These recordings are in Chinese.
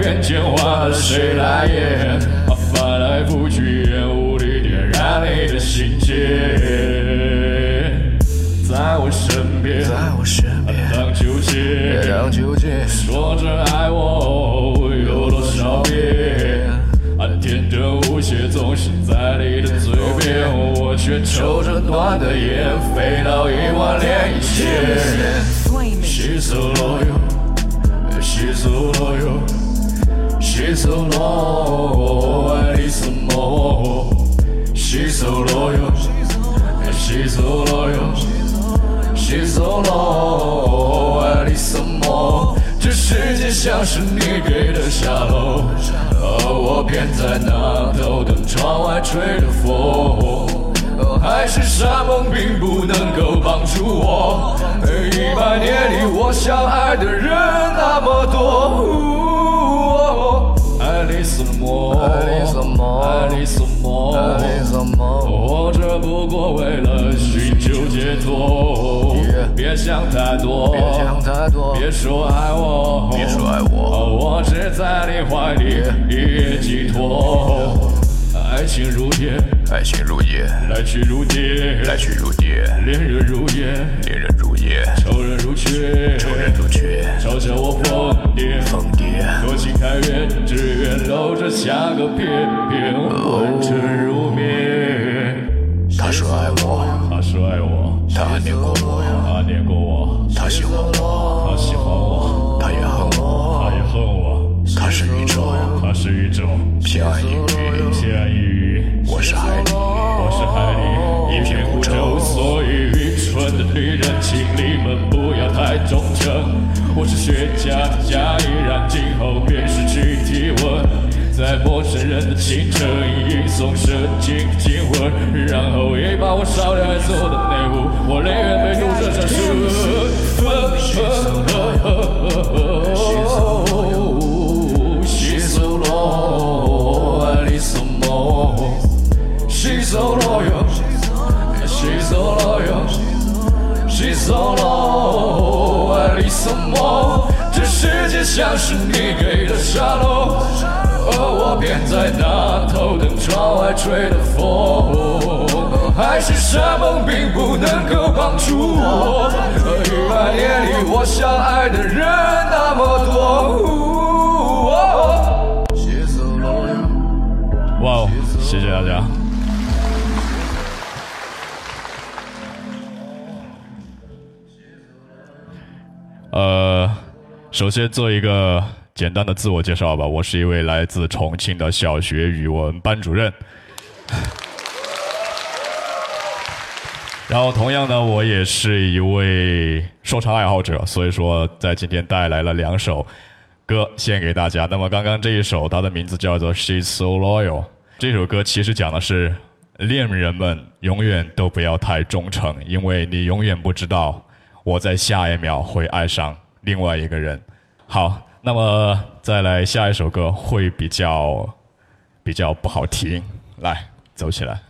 变迁，换了谁来演？啊，翻来覆去，烟雾里点燃你的心结，在我身边，在我身边。当纠结，当纠结，说着爱我有多少遍？啊，天真无邪总是在你的嘴边，我却抽着断的烟，飞到一万零一夜。She's so loyal, so loyal, I need some more. She's so loyal, she's so loyal. She's so low, I need some more。这世界像是你给的下楼，而我偏在那头等窗外吹的风。海誓山盟并不能够帮助我，一百年里我相爱的人那么多。Some more, I need some more, I need some more, I need some more 活着不过为了寻求解脱别想太多，别想太多，别说爱我，别说爱我。我只在你怀里一夜寄托。爱情如烟，爱情如烟，来去如蝶，来去如蝶，恋人如烟，恋人如烟，仇人如缺，仇人如缺，嘲笑我疯癫，疯癫。多情太远，只愿搂着下个翩翩，温存如眠。他说爱我，他说爱我，他念过我，他念过我，他喜欢我，他喜欢我，他也恨我，他也恨我，他是宇宙，他是宇宙偏爱一语，偏爱一语。我是海里，我是海里一片孤舟，所以愚蠢的女人，请你。们不要太忠诚。我是雪茄的加一，让今后便失去体温。在陌生人的清晨，吟诵圣经经文，然后一把火烧掉爱做的内务，我宁愿被毒蛇缠住。She's so low, I need some more. She's so loyal, she's so loyal, she's so low, I need some more。这世界像是你给的沙漏，而我偏在那头等窗外吹的风。海誓山盟并不能够帮助我，一百年里我相爱的人那么多。哇哦，谢谢大家。呃，首先做一个简单的自我介绍吧，我是一位来自重庆的小学语文班主任。然后，同样呢，我也是一位说唱爱好者，所以说在今天带来了两首歌献给大家。那么，刚刚这一首，它的名字叫做《She's So Loyal》。这首歌其实讲的是恋人们永远都不要太忠诚，因为你永远不知道我在下一秒会爱上另外一个人。好，那么再来下一首歌会比较比较不好听，来走起来。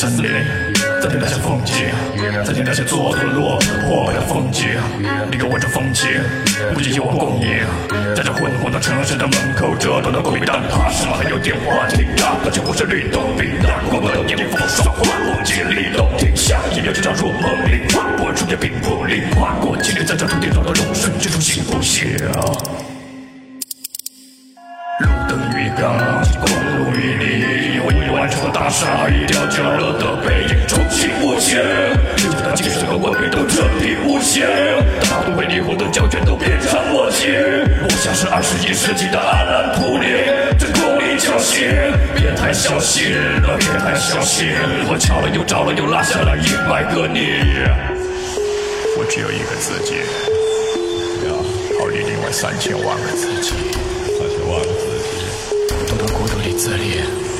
森林，在听那些风景，在听那些做的落破败的风景。你给我这风情，不仅有我供应。在这昏黄的城市的门口，这段的狗屁蛋挞，是吗？还有电话亭啊，而且不是律动笔啊，过过的眼里风霜花，梦境里动停下，一秒就跳入梦里，划过初见冰魄里，划过经历在这土地上的龙顺，这种行不行？路灯与钢，公路与你，我已完成了大厦一条加和文明都彻底无形，大都被霓虹灯胶卷都变成墨镜。我像是二十一世纪的阿兰图灵，这功力侥幸，别太小心了，别太小心，我敲了又照了又拉下了一百个你。我只有一个自己，要逃离另外三千万个自己，三千万个自己。都到骨头里自立。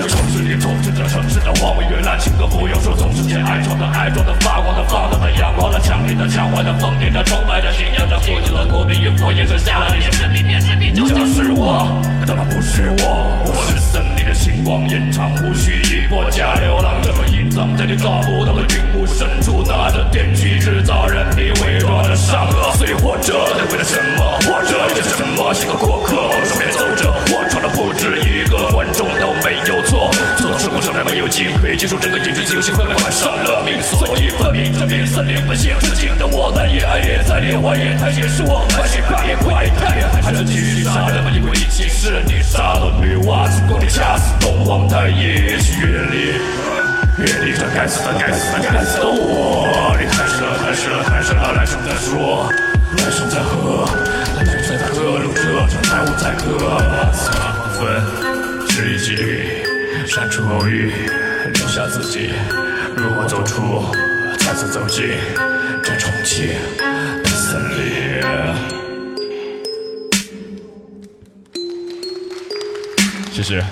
这城市里充斥着城市的荒芜与滥情歌不用说，总是见爱装的爱装的发光的放荡的阳光的强烈的强悍的疯癫的崇拜着信仰着父亲的国民与佛眼剩下了你的生命面生命就是我，但它不是我，我是森林的星光，延长无需一波加流浪者，隐藏在你找不到的云雾深处，拿着电锯制造人体伪装的善恶，所以活着在为了什么？活着为了什么？是个过客，顺便走着，我闯的不止一个观众都没有，可以接受这个影剧游戏，会被关上了命，所以分明证明森林本性，致敬的我在也爱也在烈火也太结束我们是快快太还是继续杀人吗，因为一起是你杀了女娲，子宫里掐死东皇太一起远离。远离这该死的、该死的、该死的我！己。如何走出，再次走进这重庆的森林？谢谢。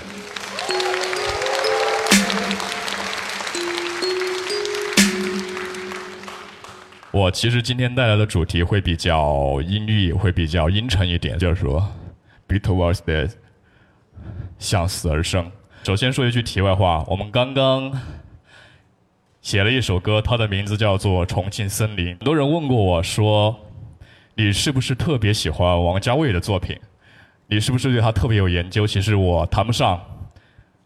我其实今天带来的主题会比较阴郁，会比较阴沉一点，就是说，be towards death，向死而生。首先说一句题外话，我们刚刚写了一首歌，它的名字叫做《重庆森林》。很多人问过我说，你是不是特别喜欢王家卫的作品？你是不是对他特别有研究？其实我谈不上。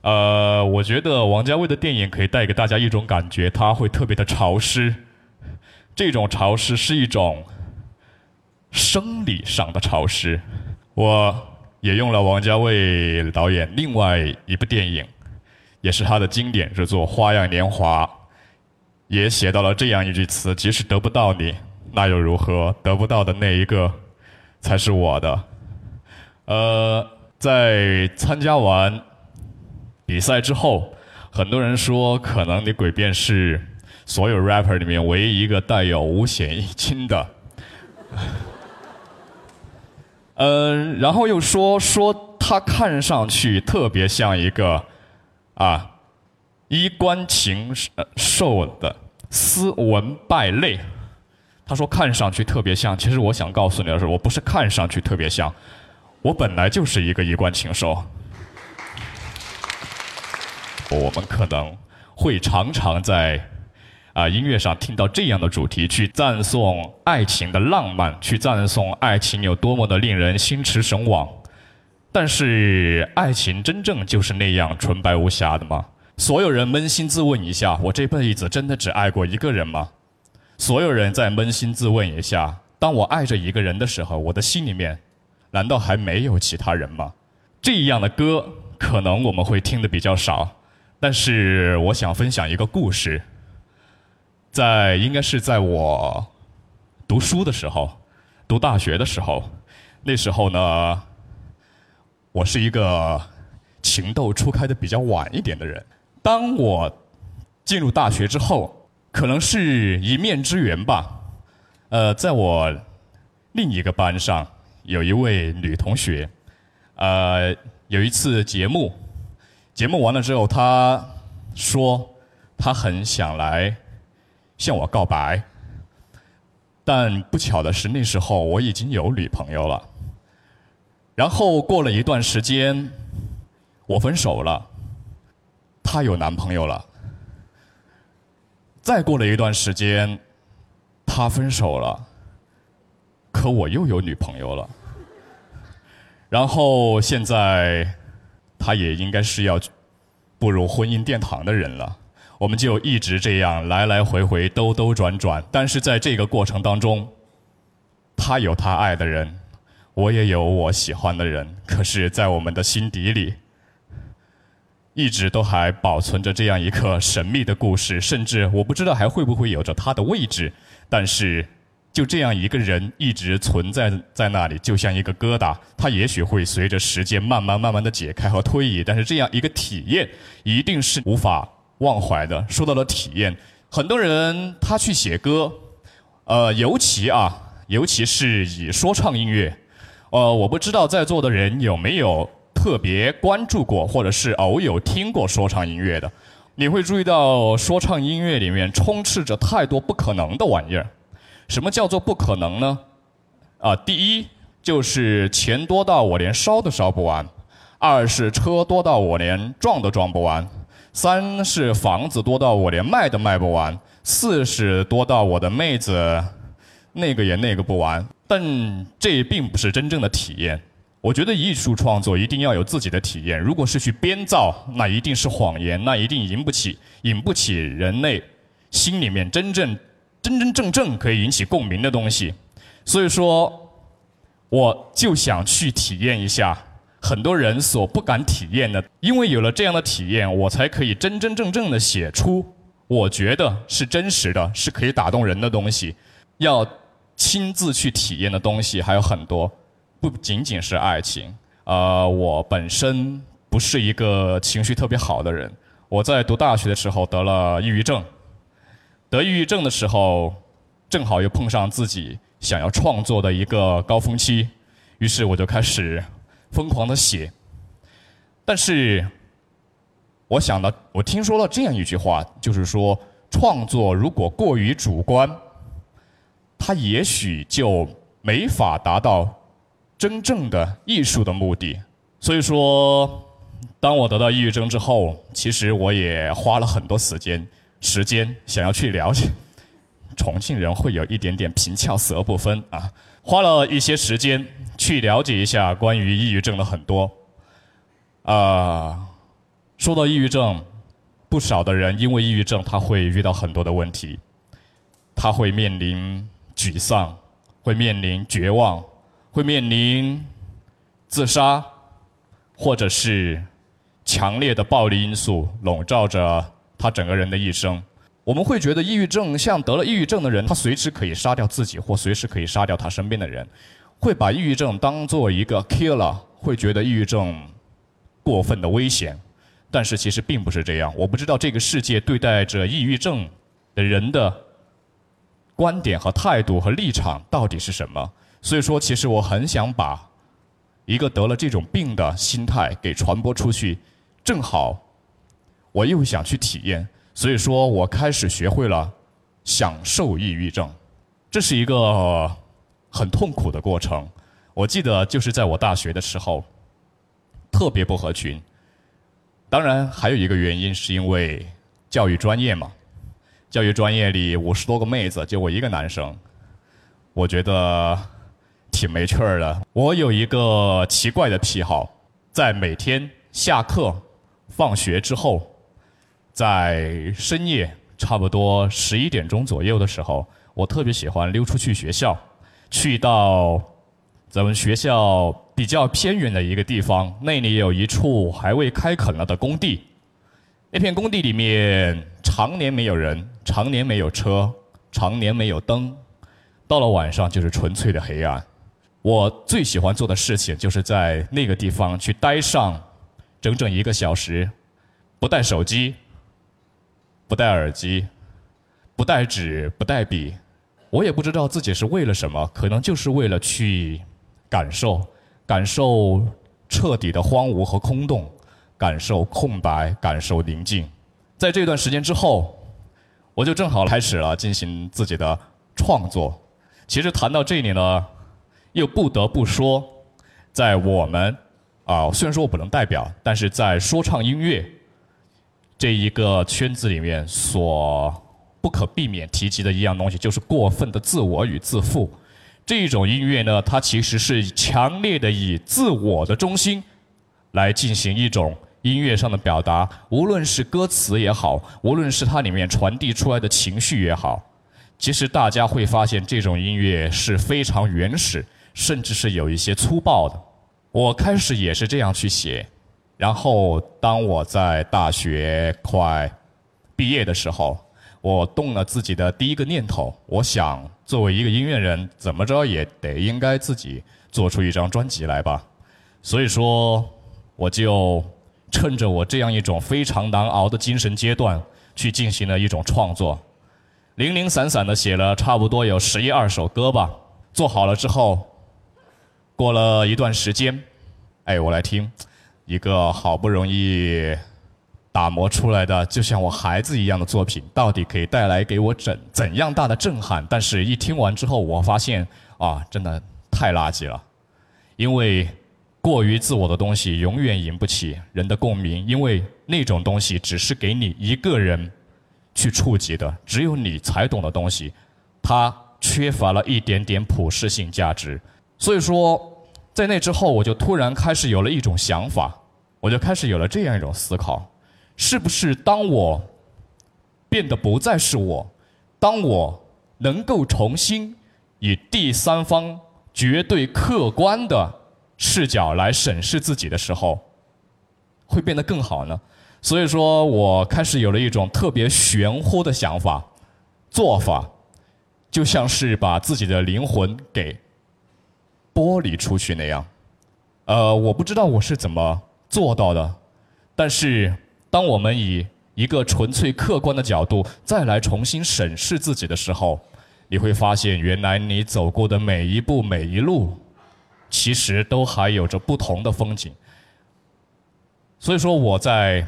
呃，我觉得王家卫的电影可以带给大家一种感觉，他会特别的潮湿。这种潮湿是一种生理上的潮湿。我也用了王家卫导演另外一部电影，也是他的经典之作《花样年华》，也写到了这样一句词：即使得不到你，那又如何？得不到的那一个，才是我的。呃，在参加完比赛之后，很多人说，可能你诡辩是所有 rapper 里面唯一一个带有五险一金的。嗯，然后又说说他看上去特别像一个啊衣冠禽兽的斯文败类。他说看上去特别像，其实我想告诉你的是，我不是看上去特别像。我本来就是一个衣冠禽兽。我们可能会常常在啊音乐上听到这样的主题，去赞颂爱情的浪漫，去赞颂爱情有多么的令人心驰神往。但是，爱情真正就是那样纯白无瑕的吗？所有人扪心自问一下：我这辈子真的只爱过一个人吗？所有人再扪心自问一下：当我爱着一个人的时候，我的心里面难道还没有其他人吗？这样的歌可能我们会听的比较少，但是我想分享一个故事。在应该是在我读书的时候，读大学的时候，那时候呢，我是一个情窦初开的比较晚一点的人。当我进入大学之后，可能是一面之缘吧。呃，在我另一个班上有一位女同学，呃，有一次节目，节目完了之后，她说她很想来向我告白，但不巧的是那时候我已经有女朋友了。然后过了一段时间，我分手了，她有男朋友了。再过了一段时间，她分手了，可我又有女朋友了。然后现在，她也应该是要步入婚姻殿堂的人了。我们就一直这样来来回回、兜兜转转。但是在这个过程当中，她有她爱的人，我也有我喜欢的人。可是，在我们的心底里，一直都还保存着这样一个神秘的故事，甚至我不知道还会不会有着它的位置。但是，就这样一个人一直存在在那里，就像一个疙瘩，它也许会随着时间慢慢慢慢的解开和推移，但是这样一个体验一定是无法忘怀的。说到了体验，很多人他去写歌，呃，尤其啊，尤其是以说唱音乐，呃，我不知道在座的人有没有。特别关注过，或者是偶有听过说唱音乐的，你会注意到说唱音乐里面充斥着太多不可能的玩意儿。什么叫做不可能呢？啊，第一就是钱多到我连烧都烧不完；二是车多到我连撞都撞不完；三是房子多到我连卖都卖不完；四是多到我的妹子那个也那个不完。但这并不是真正的体验。我觉得艺术创作一定要有自己的体验。如果是去编造，那一定是谎言，那一定引不起引不起人类心里面真正真真正正可以引起共鸣的东西。所以说，我就想去体验一下很多人所不敢体验的，因为有了这样的体验，我才可以真真正正的写出我觉得是真实的、是可以打动人的东西。要亲自去体验的东西还有很多。不仅仅是爱情，呃，我本身不是一个情绪特别好的人。我在读大学的时候得了抑郁症，得抑郁症的时候，正好又碰上自己想要创作的一个高峰期，于是我就开始疯狂的写。但是，我想到，我听说了这样一句话，就是说，创作如果过于主观，它也许就没法达到。真正的艺术的目的，所以说，当我得到抑郁症之后，其实我也花了很多时间，时间想要去了解。重庆人会有一点点平翘舌不分啊，花了一些时间去了解一下关于抑郁症的很多。啊，说到抑郁症，不少的人因为抑郁症，他会遇到很多的问题，他会面临沮丧，会面临绝望。会面临自杀，或者是强烈的暴力因素笼罩着他整个人的一生。我们会觉得抑郁症像得了抑郁症的人，他随时可以杀掉自己，或随时可以杀掉他身边的人，会把抑郁症当做一个 killer，会觉得抑郁症过分的危险。但是其实并不是这样。我不知道这个世界对待着抑郁症的人的观点和态度和立场到底是什么。所以说，其实我很想把一个得了这种病的心态给传播出去。正好，我又想去体验，所以说我开始学会了享受抑郁症。这是一个很痛苦的过程。我记得就是在我大学的时候，特别不合群。当然，还有一个原因是因为教育专业嘛。教育专业里五十多个妹子，就我一个男生，我觉得。挺没趣儿的。我有一个奇怪的癖好，在每天下课、放学之后，在深夜差不多十一点钟左右的时候，我特别喜欢溜出去学校，去到咱们学校比较偏远的一个地方，那里有一处还未开垦了的工地。那片工地里面常年没有人，常年没有车，常年没有灯，到了晚上就是纯粹的黑暗。我最喜欢做的事情，就是在那个地方去待上整整一个小时，不带手机，不带耳机，不带纸，不带笔，我也不知道自己是为了什么，可能就是为了去感受，感受彻底的荒芜和空洞，感受空白，感受宁静。在这段时间之后，我就正好开始了进行自己的创作。其实谈到这里呢。又不得不说，在我们啊，虽然说我不能代表，但是在说唱音乐这一个圈子里面，所不可避免提及的一样东西，就是过分的自我与自负。这种音乐呢，它其实是强烈的以自我的中心来进行一种音乐上的表达，无论是歌词也好，无论是它里面传递出来的情绪也好，其实大家会发现，这种音乐是非常原始。甚至是有一些粗暴的，我开始也是这样去写，然后当我在大学快毕业的时候，我动了自己的第一个念头，我想作为一个音乐人，怎么着也得应该自己做出一张专辑来吧。所以说，我就趁着我这样一种非常难熬的精神阶段，去进行了一种创作，零零散散的写了差不多有十一二首歌吧。做好了之后，过了一段时间，哎，我来听一个好不容易打磨出来的，就像我孩子一样的作品，到底可以带来给我怎怎样大的震撼？但是，一听完之后，我发现啊，真的太垃圾了，因为过于自我的东西永远引不起人的共鸣，因为那种东西只是给你一个人去触及的，只有你才懂的东西，它缺乏了一点点普适性价值。所以说，在那之后，我就突然开始有了一种想法，我就开始有了这样一种思考：是不是当我变得不再是我，当我能够重新以第三方绝对客观的视角来审视自己的时候，会变得更好呢？所以说我开始有了一种特别玄乎的想法、做法，就像是把自己的灵魂给剥离出去那样。呃，我不知道我是怎么做到的，但是当我们以一个纯粹客观的角度再来重新审视自己的时候，你会发现，原来你走过的每一步、每一路，其实都还有着不同的风景。所以说，我在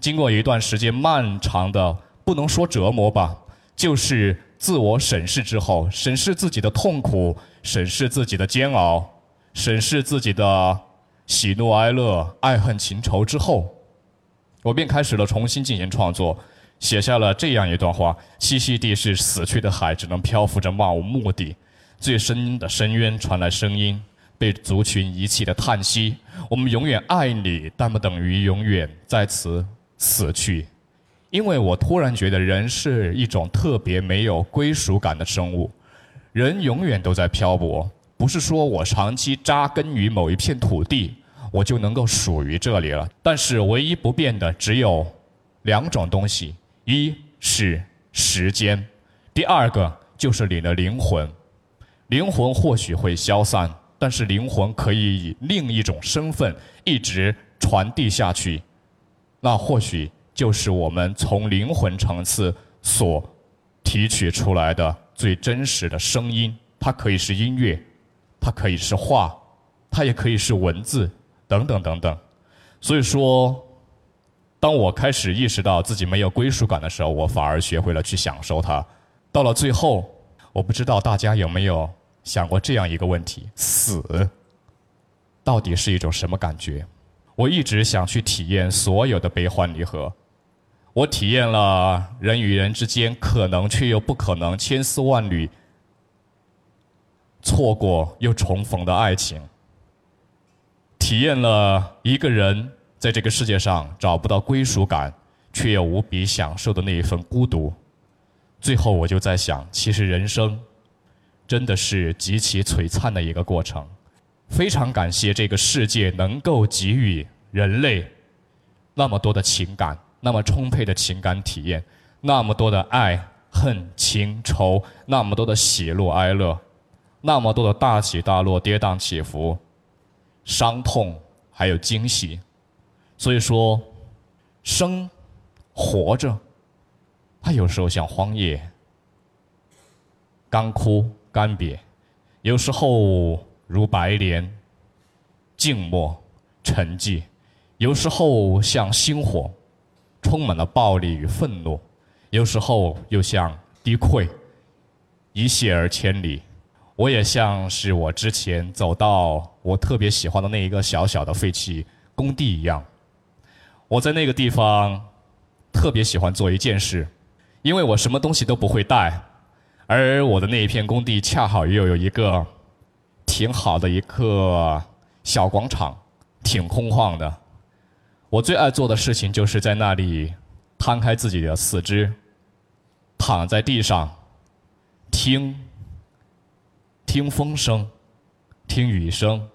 经过一段时间漫长的，不能说折磨吧，就是自我审视之后，审视自己的痛苦，审视自己的煎熬，审视自己的喜怒哀乐、爱恨情仇之后，我便开始了重新进行创作，写下了这样一段话：栖息地是死去的海，只能漂浮着漫无目的。最深的深渊传来声音，被族群遗弃的叹息。我们永远爱你，但不等于永远在此死去。因为我突然觉得人是一种特别没有归属感的生物，人永远都在漂泊。不是说我长期扎根于某一片土地，我就能够属于这里了。但是唯一不变的只有两种东西：一是时间，第二个就是你的灵魂。灵魂或许会消散，但是灵魂可以以另一种身份一直传递下去。那或许就是我们从灵魂层次所提取出来的最真实的声音。它可以是音乐，它可以是画，它也可以是文字，等等等等。所以说，当我开始意识到自己没有归属感的时候，我反而学会了去享受它。到了最后，我不知道大家有没有想过这样一个问题：死到底是一种什么感觉？我一直想去体验所有的悲欢离合。我体验了人与人之间可能却又不可能、千丝万缕错过又重逢的爱情。体验了一个人在这个世界上找不到归属感，却又无比享受的那一份孤独。最后，我就在想，其实人生真的是极其璀璨的一个过程。非常感谢这个世界能够给予人类那么多的情感，那么充沛的情感体验，那么多的爱恨情仇，那么多的喜怒哀乐，那么多的大起大落、跌宕起伏、伤痛还有惊喜。所以说，生活着，它有时候像荒野，干枯干瘪；有时候如白莲，静默沉寂；有时候像星火，充满了暴力与愤怒；有时候又像低溃，一泻而千里。我也像是我之前走到我特别喜欢的那一个小小的废弃工地一样，我在那个地方特别喜欢做一件事，因为我什么东西都不会带，而我的那一片工地恰好又有一个挺好的一个小广场，挺空旷的。我最爱做的事情就是在那里摊开自己的四肢，躺在地上听。听风声，听雨声，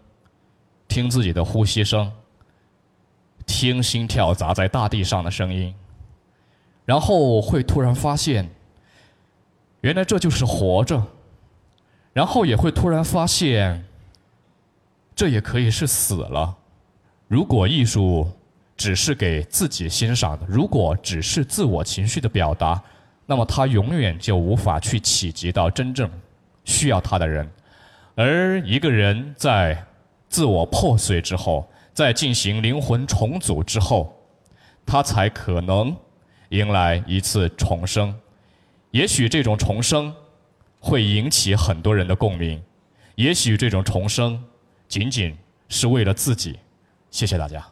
听自己的呼吸声，听心跳砸在大地上的声音，然后会突然发现，原来这就是活着，然后也会突然发现，这也可以是死了。如果艺术只是给自己欣赏的，如果只是自我情绪的表达，那么他永远就无法去企及到真正需要他的人。而一个人在自我破碎之后，在进行灵魂重组之后，他才可能迎来一次重生。也许这种重生会引起很多人的共鸣，也许这种重生仅仅是为了自己。谢谢大家。